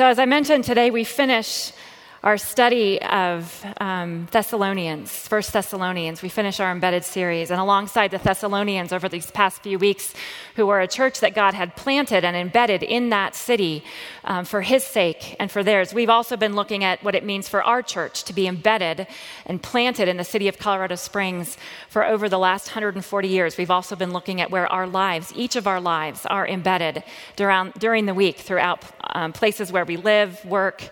So, as I mentioned today, we finish our study of um, Thessalonians, First Thessalonians. We finish our embedded series, and alongside the Thessalonians over these past few weeks, who were a church that God had planted and embedded in that city um, for His sake and for theirs, we've also been looking at what it means for our church to be embedded and planted in the city of Colorado Springs for over the last 140 years. We've also been looking at where our lives, each of our lives, are embedded during, during the week throughout um, places where we live, work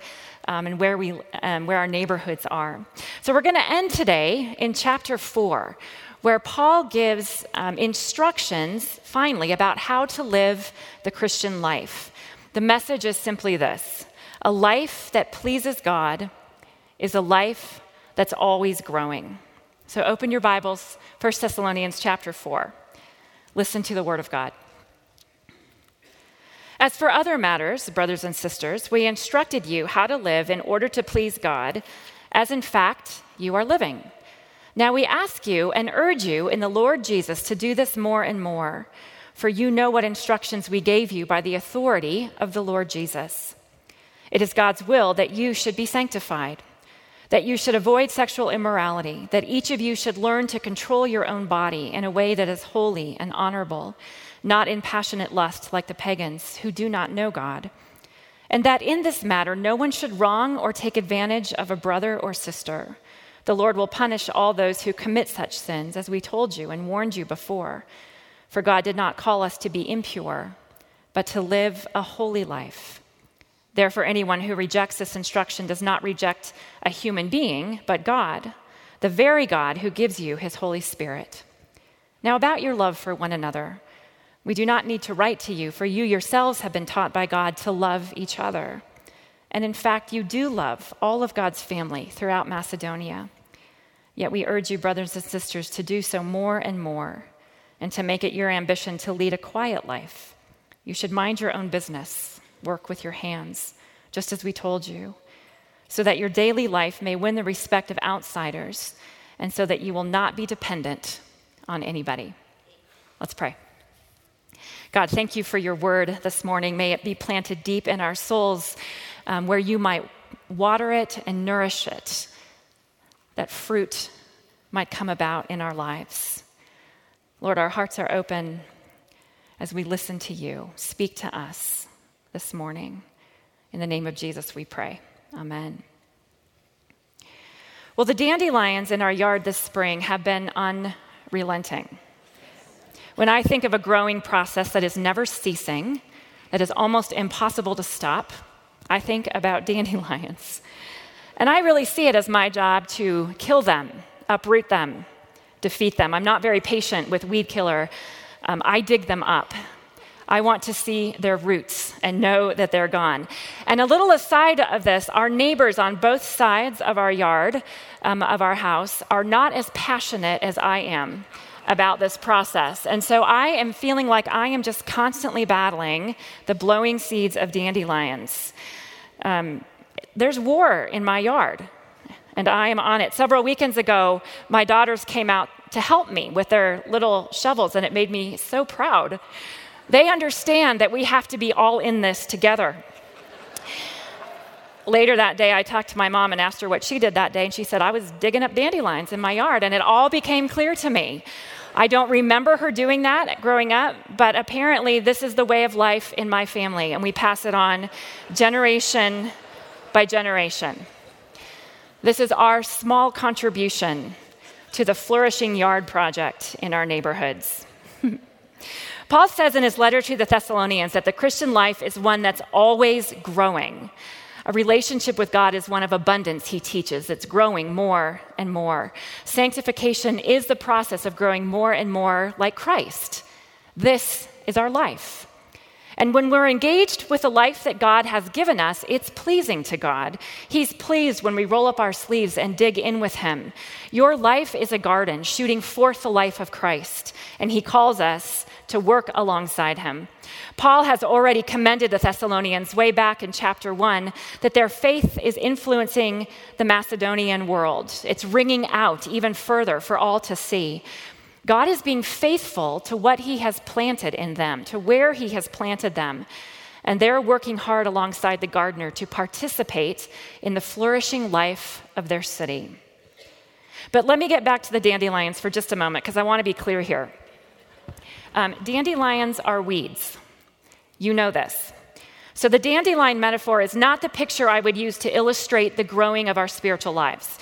um, and where, we, um, where our neighborhoods are. So we're going to end today in chapter 4, where Paul gives um, instructions, finally, about how to live the Christian life. The message is simply this a life that pleases God is a life that's always growing. So open your Bibles, 1 Thessalonians chapter 4. Listen to the word of God. As for other matters, brothers and sisters, we instructed you how to live in order to please God, as in fact you are living. Now we ask you and urge you in the Lord Jesus to do this more and more, for you know what instructions we gave you by the authority of the Lord Jesus. It is God's will that you should be sanctified, that you should avoid sexual immorality, that each of you should learn to control your own body in a way that is holy and honorable not in passionate lust like the pagans who do not know God. And that in this matter, no one should wrong or take advantage of a brother or sister. The Lord will punish all those who commit such sins, as we told you and warned you before. For God did not call us to be impure, but to live a holy life. Therefore, anyone who rejects this instruction does not reject a human being, but God, the very God who gives you his Holy Spirit. Now, about your love for one another. We do not need to write to you, for you yourselves have been taught by God to love each other. And in fact, you do love all of God's family throughout Macedonia. Yet we urge you, brothers and sisters, to do so more and more, and to make it your ambition to lead a quiet life. You should mind your own business, work with your hands, just as we told you, so that your daily life may win the respect of outsiders, and so that you will not be dependent on anybody. Let's pray. God, thank you for your word this morning. May it be planted deep in our souls um, where you might water it and nourish it, that fruit might come about in our lives. Lord, our hearts are open as we listen to you. Speak to us this morning. In the name of Jesus, we pray. Amen. Well, the dandelions in our yard this spring have been unrelenting. When I think of a growing process that is never ceasing, that is almost impossible to stop, I think about dandelions. And I really see it as my job to kill them, uproot them, defeat them. I'm not very patient with weed killer. Um, I dig them up. I want to see their roots and know that they're gone. And a little aside of this, our neighbors on both sides of our yard, um, of our house, are not as passionate as I am about this process. And so I am feeling like I am just constantly battling the blowing seeds of dandelions. Um, there's war in my yard, and I am on it. Several weekends ago, my daughters came out to help me with their little shovels, and it made me so proud. They understand that we have to be all in this together. Later that day, I talked to my mom and asked her what she did that day, and she said, I was digging up dandelions in my yard, and it all became clear to me. I don't remember her doing that growing up, but apparently this is the way of life in my family, and we pass it on generation by generation. This is our small contribution to the flourishing yard project in our neighborhoods. Paul says in his letter to the Thessalonians that the Christian life is one that's always growing. A relationship with God is one of abundance, he teaches. It's growing more and more. Sanctification is the process of growing more and more like Christ. This is our life. And when we're engaged with the life that God has given us, it's pleasing to God. He's pleased when we roll up our sleeves and dig in with Him. Your life is a garden shooting forth the life of Christ, and He calls us to work alongside Him. Paul has already commended the Thessalonians way back in chapter 1 that their faith is influencing the Macedonian world. It's ringing out even further for all to see. God is being faithful to what He has planted in them, to where He has planted them. And they're working hard alongside the gardener to participate in the flourishing life of their city. But let me get back to the dandelions for just a moment because I want to be clear here. Um, dandelions are weeds. You know this. So, the dandelion metaphor is not the picture I would use to illustrate the growing of our spiritual lives.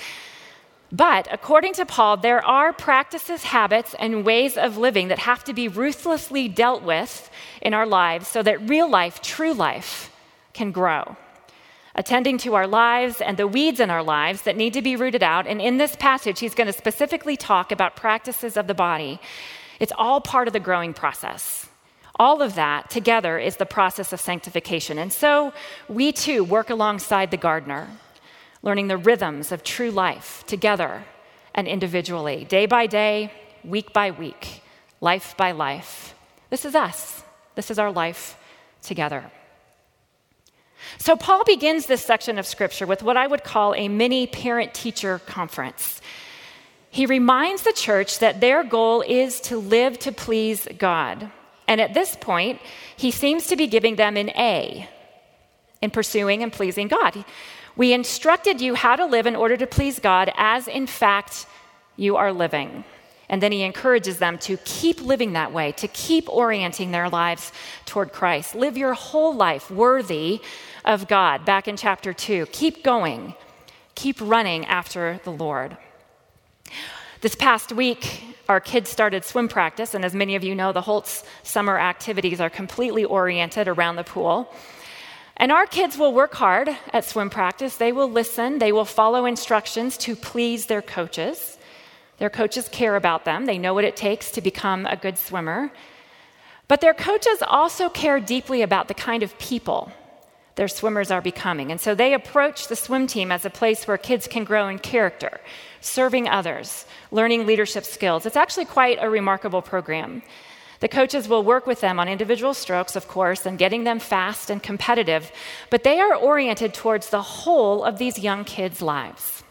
But according to Paul, there are practices, habits, and ways of living that have to be ruthlessly dealt with in our lives so that real life, true life, can grow. Attending to our lives and the weeds in our lives that need to be rooted out. And in this passage, he's going to specifically talk about practices of the body. It's all part of the growing process. All of that together is the process of sanctification. And so we too work alongside the gardener learning the rhythms of true life together and individually, day by day, week by week, life by life. This is us. This is our life together. So, Paul begins this section of scripture with what I would call a mini parent teacher conference. He reminds the church that their goal is to live to please God. And at this point, he seems to be giving them an A in pursuing and pleasing God. We instructed you how to live in order to please God, as in fact you are living. And then he encourages them to keep living that way, to keep orienting their lives toward Christ. Live your whole life worthy of God, back in chapter 2. Keep going, keep running after the Lord. This past week, our kids started swim practice, and as many of you know, the Holtz summer activities are completely oriented around the pool. And our kids will work hard at swim practice. They will listen, they will follow instructions to please their coaches. Their coaches care about them, they know what it takes to become a good swimmer. But their coaches also care deeply about the kind of people their swimmers are becoming. And so they approach the swim team as a place where kids can grow in character, serving others, learning leadership skills. It's actually quite a remarkable program. The coaches will work with them on individual strokes, of course, and getting them fast and competitive, but they are oriented towards the whole of these young kids' lives.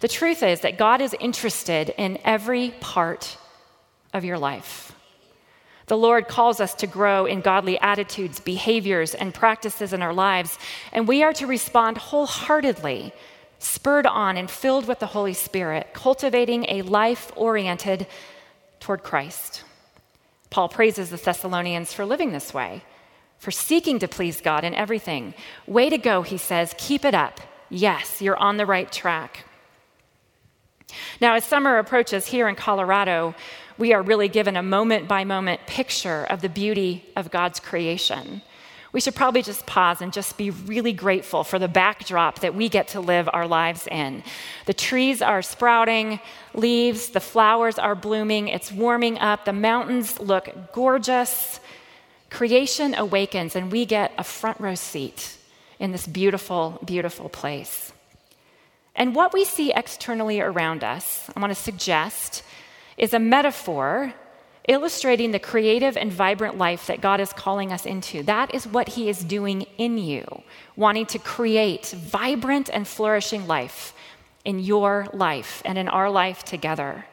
The truth is that God is interested in every part of your life. The Lord calls us to grow in godly attitudes, behaviors, and practices in our lives, and we are to respond wholeheartedly, spurred on and filled with the Holy Spirit, cultivating a life oriented toward Christ. Paul praises the Thessalonians for living this way, for seeking to please God in everything. Way to go, he says. Keep it up. Yes, you're on the right track. Now, as summer approaches here in Colorado, we are really given a moment by moment picture of the beauty of God's creation we should probably just pause and just be really grateful for the backdrop that we get to live our lives in. The trees are sprouting, leaves, the flowers are blooming, it's warming up, the mountains look gorgeous. Creation awakens, and we get a front row seat in this beautiful, beautiful place. And what we see externally around us, I want to suggest, is a metaphor illustrating the creative and vibrant life that God is calling us into. That is what He is doing in you, wanting to create vibrant and flourishing life in your life and in our life together.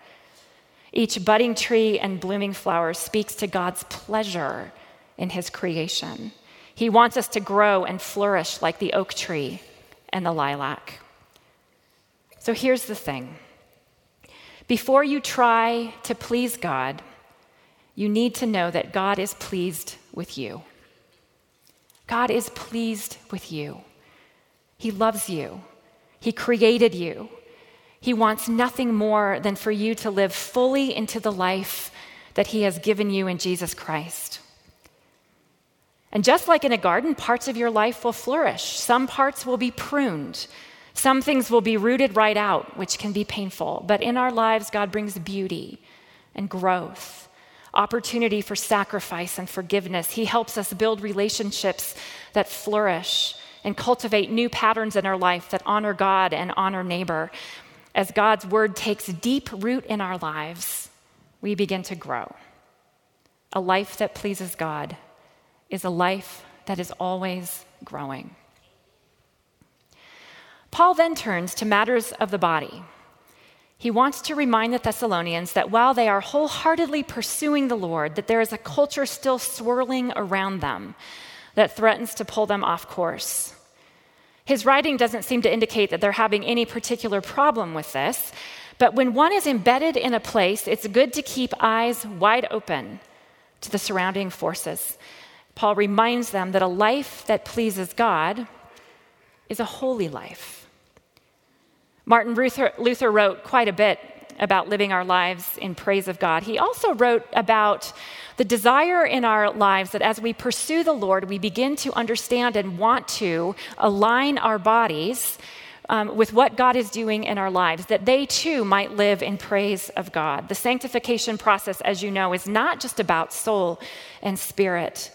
Each budding tree and blooming flower speaks to God's pleasure in His creation. He wants us to grow and flourish like the oak tree and the lilac. So here's the thing before you try to please God, you need to know that God is pleased with you. God is pleased with you. He loves you. He created you. He wants nothing more than for you to live fully into the life that He has given you in Jesus Christ. And just like in a garden, parts of your life will flourish. Some parts will be pruned. Some things will be rooted right out, which can be painful. But in our lives, God brings beauty and growth opportunity for sacrifice and forgiveness. He helps us build relationships that flourish and cultivate new patterns in our life that honor God and honor neighbor. As God's word takes deep root in our lives, we begin to grow. A life that pleases God is a life that is always growing. Paul then turns to matters of the body. He wants to remind the Thessalonians that while they are wholeheartedly pursuing the Lord, that there is a culture still swirling around them that threatens to pull them off course. His writing doesn't seem to indicate that they're having any particular problem with this, but when one is embedded in a place, it's good to keep eyes wide open to the surrounding forces. Paul reminds them that a life that pleases God is a holy life. Martin Luther, Luther wrote quite a bit about living our lives in praise of God. He also wrote about the desire in our lives that as we pursue the Lord, we begin to understand and want to align our bodies um, with what God is doing in our lives, that they too might live in praise of God. The sanctification process, as you know, is not just about soul and spirit.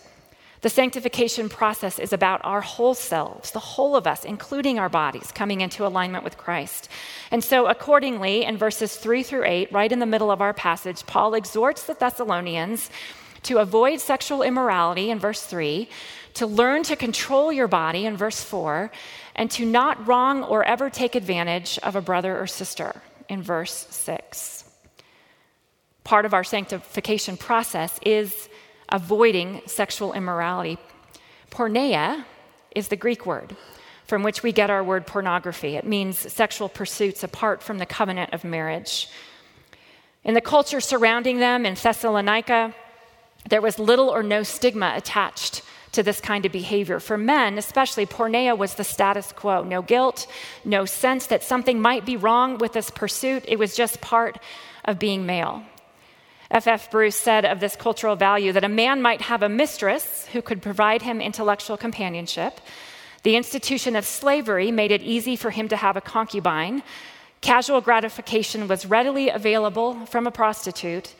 The sanctification process is about our whole selves, the whole of us, including our bodies, coming into alignment with Christ. And so, accordingly, in verses 3 through 8, right in the middle of our passage, Paul exhorts the Thessalonians to avoid sexual immorality in verse 3, to learn to control your body in verse 4, and to not wrong or ever take advantage of a brother or sister in verse 6. Part of our sanctification process is avoiding sexual immorality. Porneia is the Greek word from which we get our word pornography. It means sexual pursuits apart from the covenant of marriage. In the culture surrounding them in Thessalonica, there was little or no stigma attached to this kind of behavior. For men, especially, porneia was the status quo no guilt, no sense that something might be wrong with this pursuit. It was just part of being male. F.F. Bruce said of this cultural value that a man might have a mistress who could provide him intellectual companionship. The institution of slavery made it easy for him to have a concubine. Casual gratification was readily available from a prostitute.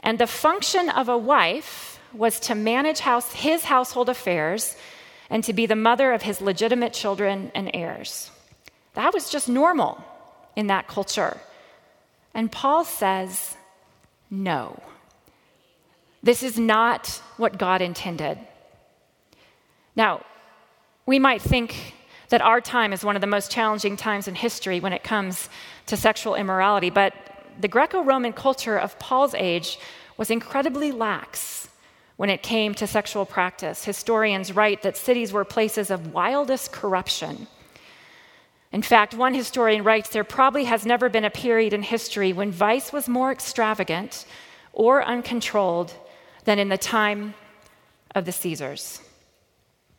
And the function of a wife was to manage house, his household affairs and to be the mother of his legitimate children and heirs. That was just normal in that culture. And Paul says, no. This is not what God intended. Now, we might think that our time is one of the most challenging times in history when it comes to sexual immorality, but the Greco Roman culture of Paul's age was incredibly lax when it came to sexual practice. Historians write that cities were places of wildest corruption. In fact, one historian writes there probably has never been a period in history when vice was more extravagant or uncontrolled than in the time of the Caesars.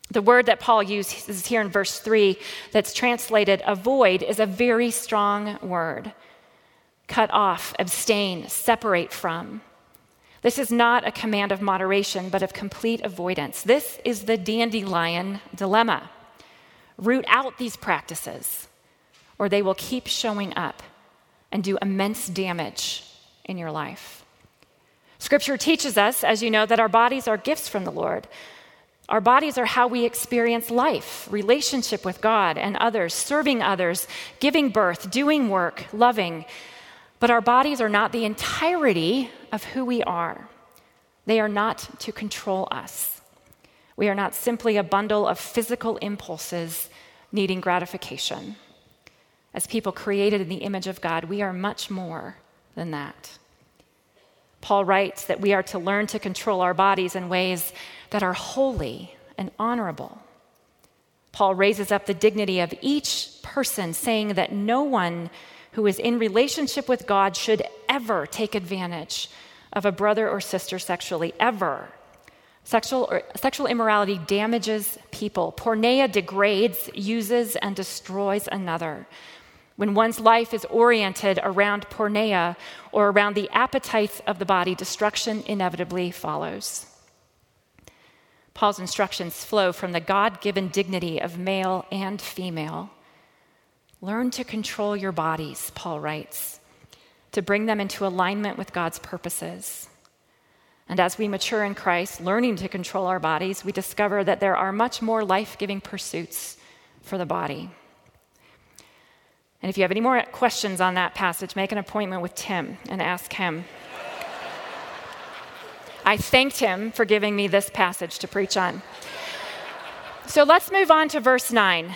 The word that Paul uses here in verse 3 that's translated avoid is a very strong word. Cut off, abstain, separate from. This is not a command of moderation, but of complete avoidance. This is the dandelion dilemma. Root out these practices, or they will keep showing up and do immense damage in your life. Scripture teaches us, as you know, that our bodies are gifts from the Lord. Our bodies are how we experience life, relationship with God and others, serving others, giving birth, doing work, loving. But our bodies are not the entirety of who we are. They are not to control us. We are not simply a bundle of physical impulses needing gratification. As people created in the image of God, we are much more than that. Paul writes that we are to learn to control our bodies in ways that are holy and honorable. Paul raises up the dignity of each person, saying that no one who is in relationship with God should ever take advantage of a brother or sister sexually, ever. Sexual, or, sexual immorality damages people. Porneia degrades, uses, and destroys another. When one's life is oriented around porneia or around the appetites of the body, destruction inevitably follows. Paul's instructions flow from the God given dignity of male and female. Learn to control your bodies, Paul writes to bring them into alignment with God's purposes. And as we mature in Christ, learning to control our bodies, we discover that there are much more life giving pursuits for the body. And if you have any more questions on that passage, make an appointment with Tim and ask him. I thanked him for giving me this passage to preach on. So let's move on to verse 9.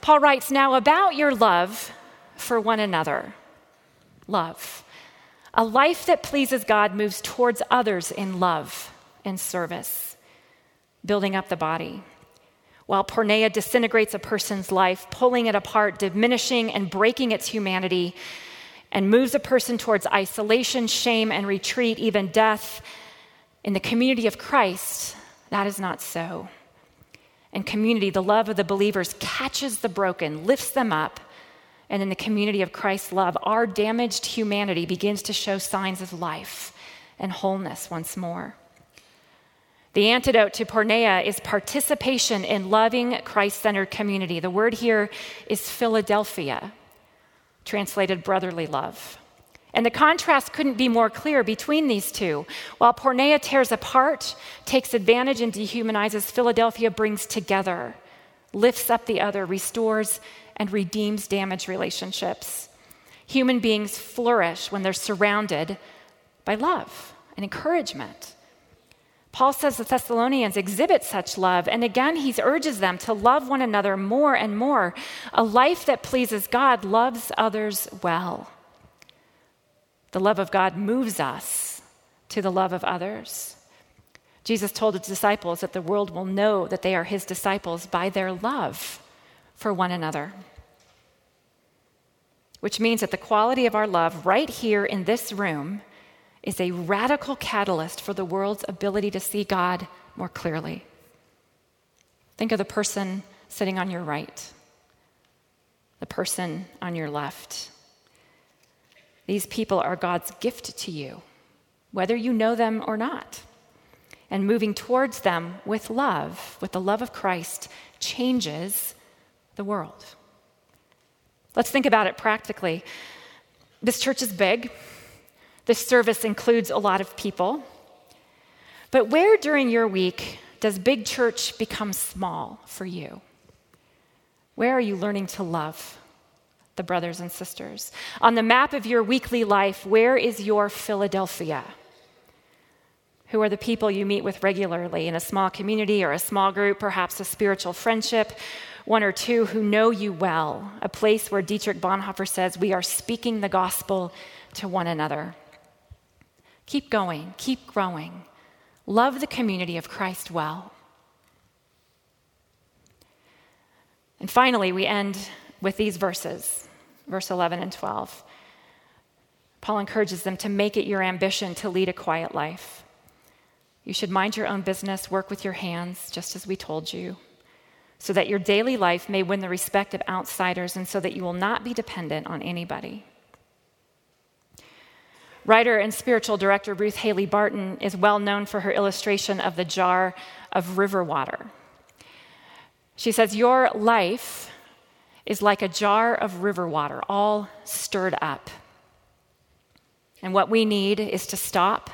Paul writes, Now about your love for one another. Love. A life that pleases God moves towards others in love and service, building up the body. While porneia disintegrates a person's life, pulling it apart, diminishing and breaking its humanity, and moves a person towards isolation, shame, and retreat, even death. In the community of Christ, that is not so. In community, the love of the believers catches the broken, lifts them up, and in the community of Christ's love, our damaged humanity begins to show signs of life and wholeness once more. The antidote to porneia is participation in loving Christ centered community. The word here is Philadelphia translated brotherly love. And the contrast couldn't be more clear between these two. While Porneia tears apart, takes advantage, and dehumanizes, Philadelphia brings together, lifts up the other, restores, and redeems damaged relationships. Human beings flourish when they're surrounded by love and encouragement. Paul says the Thessalonians exhibit such love, and again, he urges them to love one another more and more. A life that pleases God loves others well. The love of God moves us to the love of others. Jesus told his disciples that the world will know that they are his disciples by their love for one another. Which means that the quality of our love right here in this room is a radical catalyst for the world's ability to see God more clearly. Think of the person sitting on your right, the person on your left. These people are God's gift to you, whether you know them or not. And moving towards them with love, with the love of Christ, changes the world. Let's think about it practically. This church is big. This service includes a lot of people. But where during your week does big church become small for you? Where are you learning to love the brothers and sisters? On the map of your weekly life, where is your Philadelphia? Who are the people you meet with regularly in a small community or a small group, perhaps a spiritual friendship? One or two who know you well, a place where Dietrich Bonhoeffer says, We are speaking the gospel to one another. Keep going, keep growing. Love the community of Christ well. And finally, we end with these verses, verse 11 and 12. Paul encourages them to make it your ambition to lead a quiet life. You should mind your own business, work with your hands, just as we told you, so that your daily life may win the respect of outsiders and so that you will not be dependent on anybody. Writer and spiritual director Ruth Haley Barton is well known for her illustration of the jar of river water. She says, Your life is like a jar of river water, all stirred up. And what we need is to stop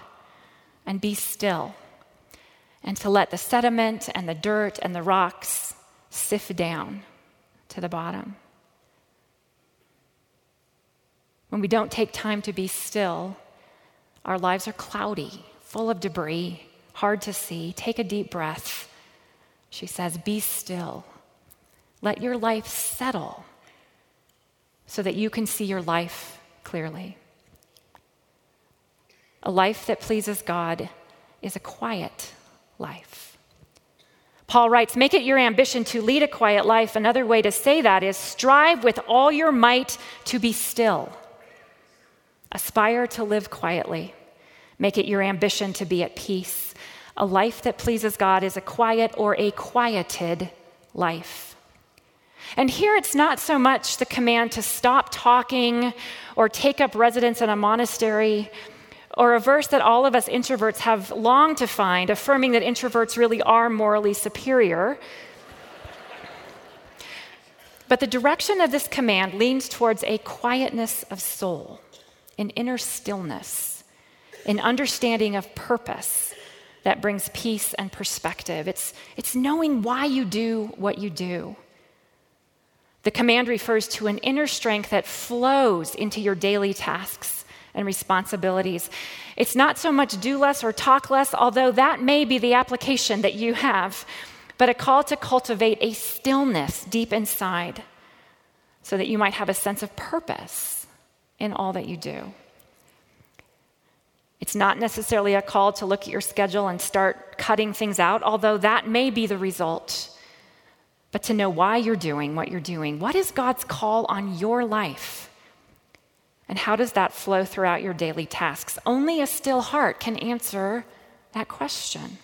and be still and to let the sediment and the dirt and the rocks sift down to the bottom. When we don't take time to be still, our lives are cloudy, full of debris, hard to see. Take a deep breath. She says, Be still. Let your life settle so that you can see your life clearly. A life that pleases God is a quiet life. Paul writes, Make it your ambition to lead a quiet life. Another way to say that is strive with all your might to be still. Aspire to live quietly. Make it your ambition to be at peace. A life that pleases God is a quiet or a quieted life. And here it's not so much the command to stop talking or take up residence in a monastery or a verse that all of us introverts have longed to find, affirming that introverts really are morally superior. But the direction of this command leans towards a quietness of soul an inner stillness, an understanding of purpose that brings peace and perspective. It's, it's knowing why you do what you do. The command refers to an inner strength that flows into your daily tasks and responsibilities. It's not so much do less or talk less, although that may be the application that you have, but a call to cultivate a stillness deep inside so that you might have a sense of purpose in all that you do. It's not necessarily a call to look at your schedule and start cutting things out, although that may be the result but to know why you're doing what you're doing. What is God's call on your life? And how does that flow throughout your daily tasks? Only a still heart can answer that question.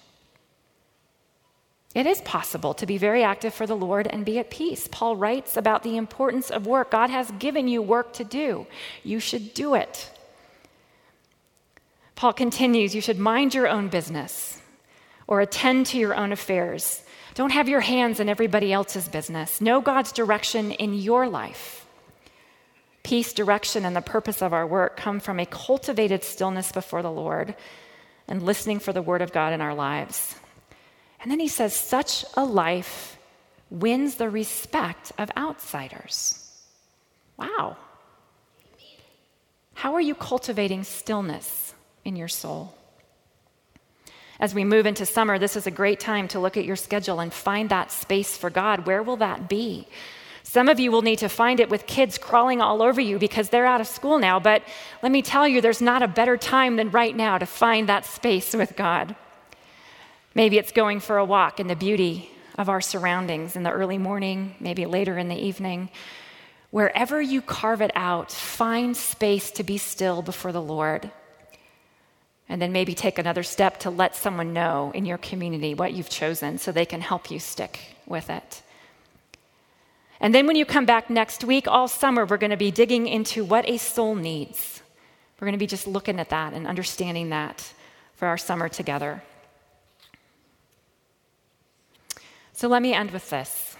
It is possible to be very active for the Lord and be at peace. Paul writes about the importance of work. God has given you work to do, you should do it. Paul continues, you should mind your own business or attend to your own affairs. Don't have your hands in everybody else's business. Know God's direction in your life. Peace, direction, and the purpose of our work come from a cultivated stillness before the Lord and listening for the word of God in our lives. And then he says, such a life wins the respect of outsiders. Wow. How are you cultivating stillness in your soul? As we move into summer, this is a great time to look at your schedule and find that space for God. Where will that be? Some of you will need to find it with kids crawling all over you because they're out of school now. But let me tell you, there's not a better time than right now to find that space with God. Maybe it's going for a walk in the beauty of our surroundings in the early morning, maybe later in the evening. Wherever you carve it out, find space to be still before the Lord and then maybe take another step to let someone know in your community what you've chosen so they can help you stick with it. And then when you come back next week, all summer, we're going to be digging into what a soul needs. We're going to be just looking at that and understanding that for our summer together. So let me end with this.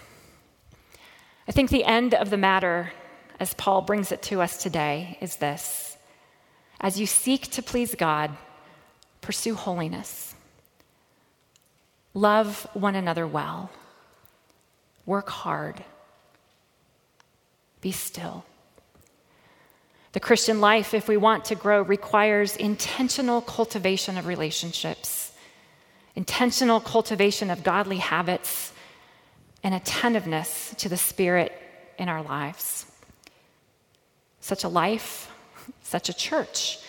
I think the end of the matter, as Paul brings it to us today, is this. As you seek to please God, Pursue holiness. Love one another well. Work hard. Be still. The Christian life, if we want to grow, requires intentional cultivation of relationships, intentional cultivation of godly habits, and attentiveness to the Spirit in our lives. Such a life, such a church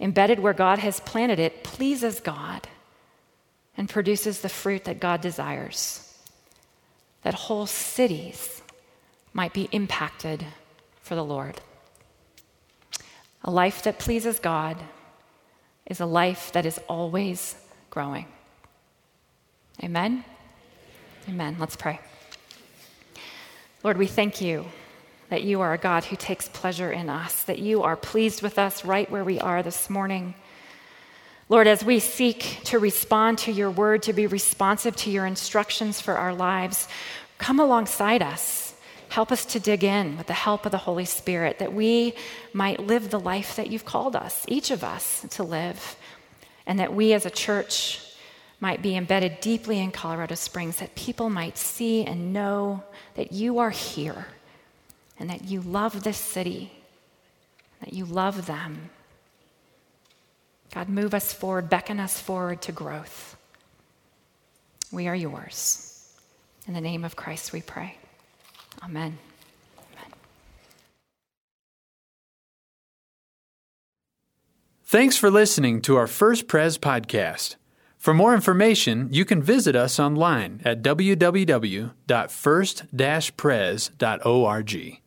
embedded where God has planted it, pleases God and produces the fruit that God desires. That whole cities might be impacted for the Lord. A life that pleases God is a life that is always growing. Amen? Amen. Let's pray. Lord, we thank you that you are a God who takes pleasure in us, that you are pleased with us right where we are this morning. Lord, as we seek to respond to your word, to be responsive to your instructions for our lives, come alongside us. Help us to dig in with the help of the Holy Spirit that we might live the life that you've called us, each of us, to live, and that we as a church might be embedded deeply in Colorado Springs, that people might see and know that you are here and that you love this city, that you love them. God, move us forward, beckon us forward to growth. We are yours. In the name of Christ we pray. Amen. Amen. Thanks for listening to our First Pres podcast. For more information, you can visit us online at www.first-pres.org.